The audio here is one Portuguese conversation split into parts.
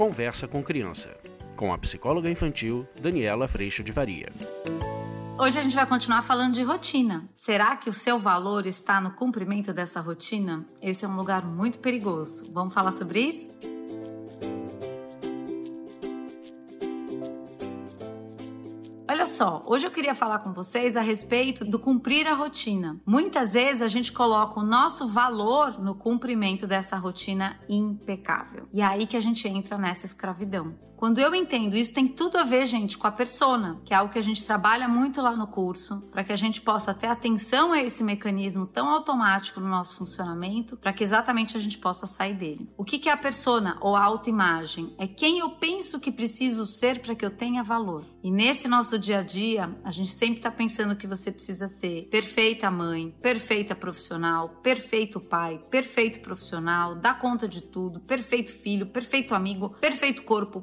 Conversa com Criança, com a psicóloga infantil Daniela Freixo de Varia. Hoje a gente vai continuar falando de rotina. Será que o seu valor está no cumprimento dessa rotina? Esse é um lugar muito perigoso. Vamos falar sobre isso? Só, hoje eu queria falar com vocês a respeito do cumprir a rotina. Muitas vezes a gente coloca o nosso valor no cumprimento dessa rotina impecável. E é aí que a gente entra nessa escravidão. Quando eu entendo isso, tem tudo a ver, gente, com a persona, que é algo que a gente trabalha muito lá no curso, para que a gente possa ter atenção a esse mecanismo tão automático no nosso funcionamento, para que exatamente a gente possa sair dele. O que é a persona ou a autoimagem? É quem eu penso que preciso ser para que eu tenha valor. E nesse nosso dia a dia, a gente sempre está pensando que você precisa ser perfeita mãe, perfeita profissional, perfeito pai, perfeito profissional, dar conta de tudo, perfeito filho, perfeito amigo, perfeito corpo,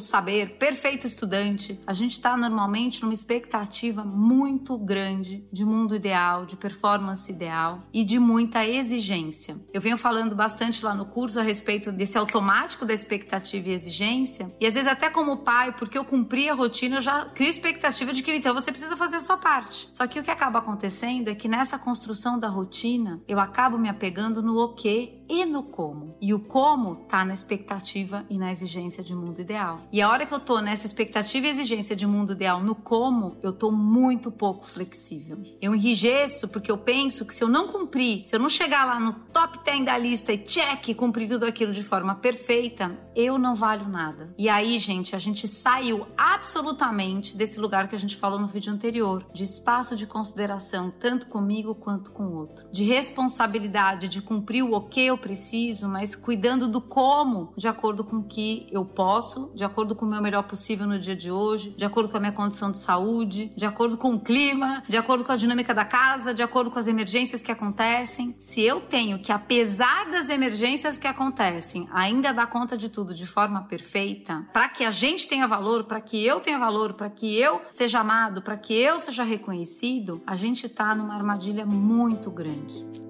saber, perfeito estudante. A gente está normalmente numa expectativa muito grande de mundo ideal, de performance ideal e de muita exigência. Eu venho falando bastante lá no curso a respeito desse automático da expectativa e exigência, e às vezes até como pai, porque eu cumpri a rotina, eu já crio expectativa de que então você precisa fazer a sua parte. Só que o que acaba acontecendo é que nessa construção da rotina, eu acabo me apegando no o que e no como. E o como tá na expectativa e na exigência de mundo ideal. E a hora que eu tô nessa expectativa e exigência de mundo ideal no como, eu tô muito pouco flexível. Eu enrijeço porque eu penso que se eu não cumprir, se eu não chegar lá no top 10 da lista e check, cumprir tudo aquilo de forma perfeita, eu não valho nada. E aí, gente, a gente saiu absolutamente desse lugar que a gente falou no vídeo anterior, de espaço de consideração tanto comigo quanto com o outro, de responsabilidade de cumprir o que eu preciso, mas cuidando do como, de acordo com o que eu posso, de acordo com o meu melhor possível no dia de hoje, de acordo com a minha condição de saúde, de acordo com o clima, de acordo com a dinâmica da casa, de acordo com as emergências que acontecem. Se eu tenho que, apesar das emergências que acontecem, ainda dar conta de tudo de forma perfeita, para que a gente tenha valor, para que eu tenha valor, para que eu seja amado, para que eu seja reconhecido, a gente tá numa armadilha muito grande.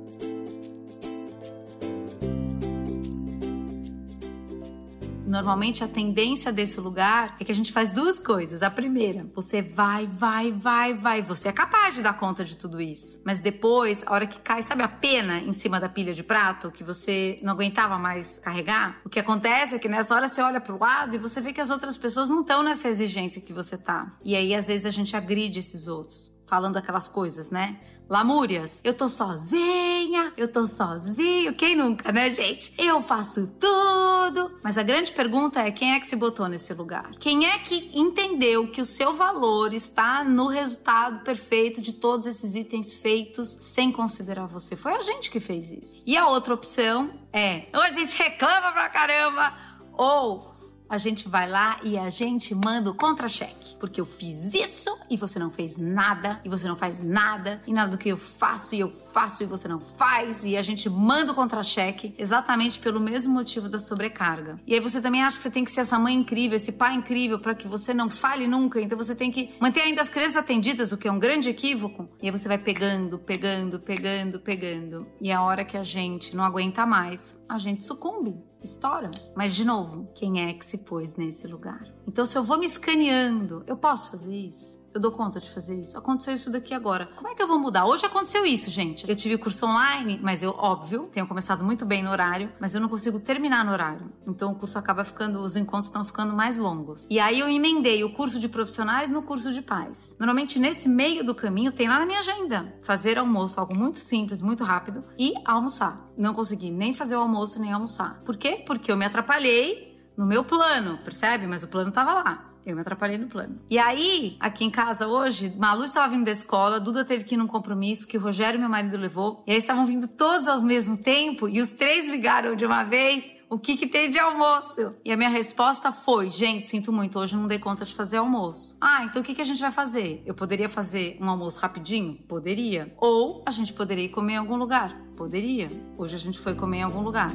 Normalmente a tendência desse lugar é que a gente faz duas coisas. A primeira, você vai, vai, vai, vai. Você é capaz de dar conta de tudo isso. Mas depois, a hora que cai, sabe a pena em cima da pilha de prato que você não aguentava mais carregar? O que acontece é que nessa hora você olha pro lado e você vê que as outras pessoas não estão nessa exigência que você tá. E aí às vezes a gente agride esses outros falando aquelas coisas, né? Lamúrias, eu tô sozinha, eu tô sozinho, quem nunca, né, gente? Eu faço tudo. Mas a grande pergunta é quem é que se botou nesse lugar? Quem é que entendeu que o seu valor está no resultado perfeito de todos esses itens feitos sem considerar você? Foi a gente que fez isso. E a outra opção é: ou a gente reclama pra caramba, ou a gente vai lá e a gente manda o contra-cheque. Porque eu fiz isso e você não fez nada, e você não faz nada, e nada do que eu faço e eu faço e você não faz, e a gente manda o contra-cheque exatamente pelo mesmo motivo da sobrecarga. E aí você também acha que você tem que ser essa mãe incrível, esse pai incrível, para que você não fale nunca, então você tem que manter ainda as crianças atendidas, o que é um grande equívoco. E aí você vai pegando, pegando, pegando, pegando. E a hora que a gente não aguenta mais, a gente sucumbe estoura. Mas, de novo, quem é que se pôs nesse lugar? Então, se eu vou me escaneando, eu posso fazer isso? Eu dou conta de fazer isso. Aconteceu isso daqui agora. Como é que eu vou mudar? Hoje aconteceu isso, gente. Eu tive curso online, mas eu, óbvio, tenho começado muito bem no horário, mas eu não consigo terminar no horário. Então o curso acaba ficando, os encontros estão ficando mais longos. E aí eu emendei o curso de profissionais no curso de pais. Normalmente nesse meio do caminho tem lá na minha agenda fazer almoço, algo muito simples, muito rápido e almoçar. Não consegui nem fazer o almoço nem almoçar. Por quê? Porque eu me atrapalhei no meu plano, percebe? Mas o plano tava lá. Eu me atrapalhei no plano. E aí, aqui em casa hoje, Malu estava vindo da escola, Duda teve que ir num compromisso que o Rogério, meu marido, levou. E aí estavam vindo todos ao mesmo tempo e os três ligaram de uma vez. O que, que tem de almoço? E a minha resposta foi: gente, sinto muito, hoje não dei conta de fazer almoço. Ah, então o que, que a gente vai fazer? Eu poderia fazer um almoço rapidinho? Poderia. Ou a gente poderia ir comer em algum lugar? Poderia. Hoje a gente foi comer em algum lugar.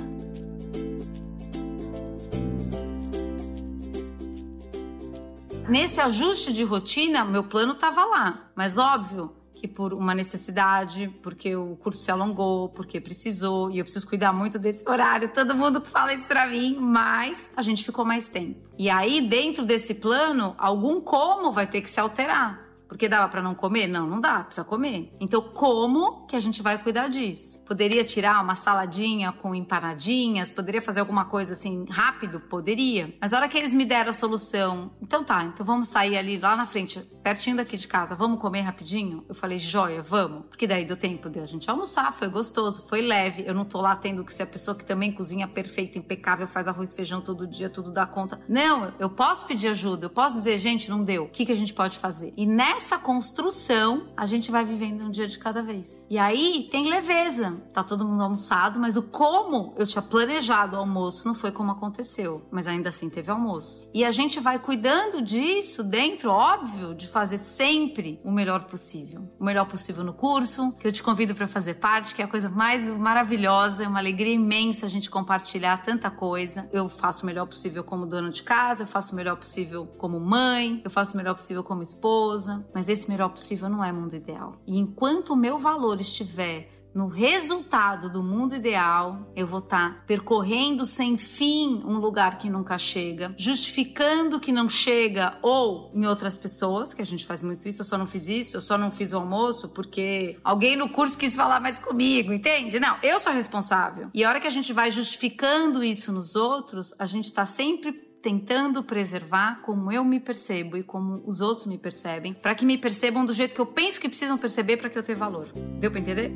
Nesse ajuste de rotina, meu plano estava lá, mas óbvio que por uma necessidade, porque o curso se alongou, porque precisou, e eu preciso cuidar muito desse horário. Todo mundo fala isso pra mim, mas a gente ficou mais tempo. E aí, dentro desse plano, algum como vai ter que se alterar. Porque dava para não comer? Não, não dá, precisa comer. Então, como que a gente vai cuidar disso? Poderia tirar uma saladinha com empanadinhas? Poderia fazer alguma coisa assim rápido? Poderia. Mas na hora que eles me deram a solução, então tá, então vamos sair ali lá na frente, pertinho daqui de casa, vamos comer rapidinho? Eu falei, joia, vamos. Porque daí deu tempo de a gente almoçar, foi gostoso, foi leve. Eu não tô lá tendo que ser a pessoa que também cozinha perfeito, impecável, faz arroz feijão todo dia, tudo dá conta. Não, eu posso pedir ajuda, eu posso dizer, gente, não deu. O que, que a gente pode fazer? E nessa construção, a gente vai vivendo um dia de cada vez. E aí tem leveza tá todo mundo almoçado, mas o como eu tinha planejado o almoço não foi como aconteceu, mas ainda assim teve almoço. E a gente vai cuidando disso dentro, óbvio, de fazer sempre o melhor possível. O melhor possível no curso, que eu te convido para fazer parte, que é a coisa mais maravilhosa, é uma alegria imensa a gente compartilhar tanta coisa. Eu faço o melhor possível como dona de casa, eu faço o melhor possível como mãe, eu faço o melhor possível como esposa, mas esse melhor possível não é mundo ideal. E enquanto o meu valor estiver no resultado do mundo ideal, eu vou estar tá percorrendo sem fim um lugar que nunca chega, justificando que não chega, ou em outras pessoas, que a gente faz muito isso, eu só não fiz isso, eu só não fiz o almoço porque alguém no curso quis falar mais comigo, entende? Não, eu sou responsável. E a hora que a gente vai justificando isso nos outros, a gente está sempre tentando preservar como eu me percebo e como os outros me percebem, para que me percebam do jeito que eu penso que precisam perceber para que eu tenha valor. Deu para entender?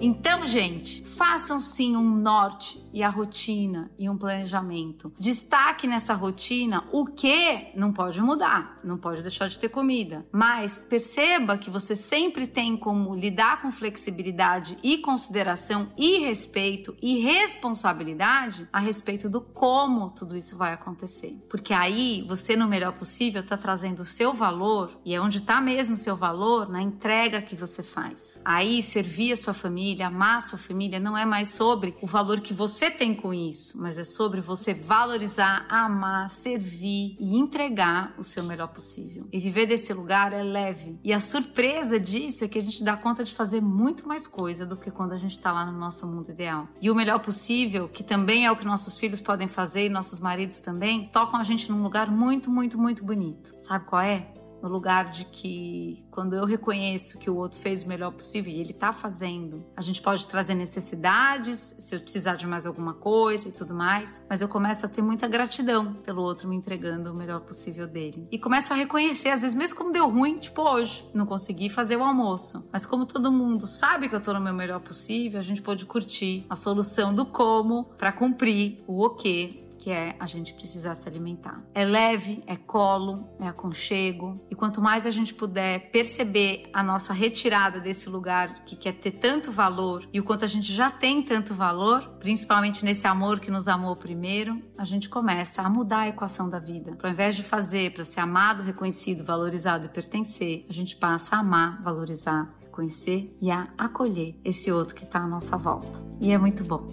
Então, gente, façam sim um norte e a rotina e um planejamento. Destaque nessa rotina o que não pode mudar, não pode deixar de ter comida, mas perceba que você sempre tem como lidar com flexibilidade e consideração e respeito e responsabilidade a respeito do como tudo isso vai acontecer. Porque aí você, no melhor possível, está trazendo o seu valor e é onde está mesmo o seu valor na entrega que você faz. Aí servir a sua família, amar a sua família não é mais sobre o valor que você tem com isso, mas é sobre você valorizar, amar, servir e entregar o seu melhor possível. E viver desse lugar é leve. E a surpresa disso é que a gente dá conta de fazer muito mais coisa do que quando a gente está lá no nosso mundo ideal. E o melhor possível, que também é o que nossos filhos podem fazer e nossos maridos também, tocam a gente num lugar muito, muito, muito bonito. Sabe qual é? No lugar de que quando eu reconheço que o outro fez o melhor possível e ele está fazendo, a gente pode trazer necessidades, se eu precisar de mais alguma coisa e tudo mais, mas eu começo a ter muita gratidão pelo outro me entregando o melhor possível dele. E começo a reconhecer, às vezes, mesmo como deu ruim, tipo hoje, não consegui fazer o almoço, mas como todo mundo sabe que eu tô no meu melhor possível, a gente pode curtir a solução do como para cumprir o o que que é a gente precisar se alimentar. É leve, é colo, é aconchego, e quanto mais a gente puder perceber a nossa retirada desse lugar que quer ter tanto valor e o quanto a gente já tem tanto valor, principalmente nesse amor que nos amou primeiro, a gente começa a mudar a equação da vida. Ao invés de fazer para ser amado, reconhecido, valorizado e pertencer, a gente passa a amar, valorizar, reconhecer e a acolher esse outro que está à nossa volta. E é muito bom.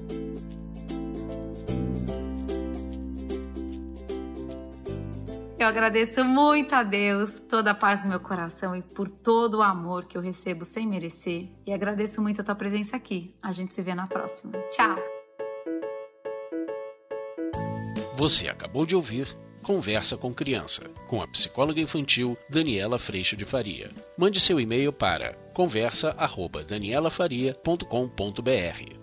Eu agradeço muito a Deus toda a paz no meu coração e por todo o amor que eu recebo sem merecer. E agradeço muito a tua presença aqui. A gente se vê na próxima. Tchau! Você acabou de ouvir Conversa com Criança, com a psicóloga infantil Daniela Freixo de Faria. Mande seu e-mail para conversa@danielafaria.com.br.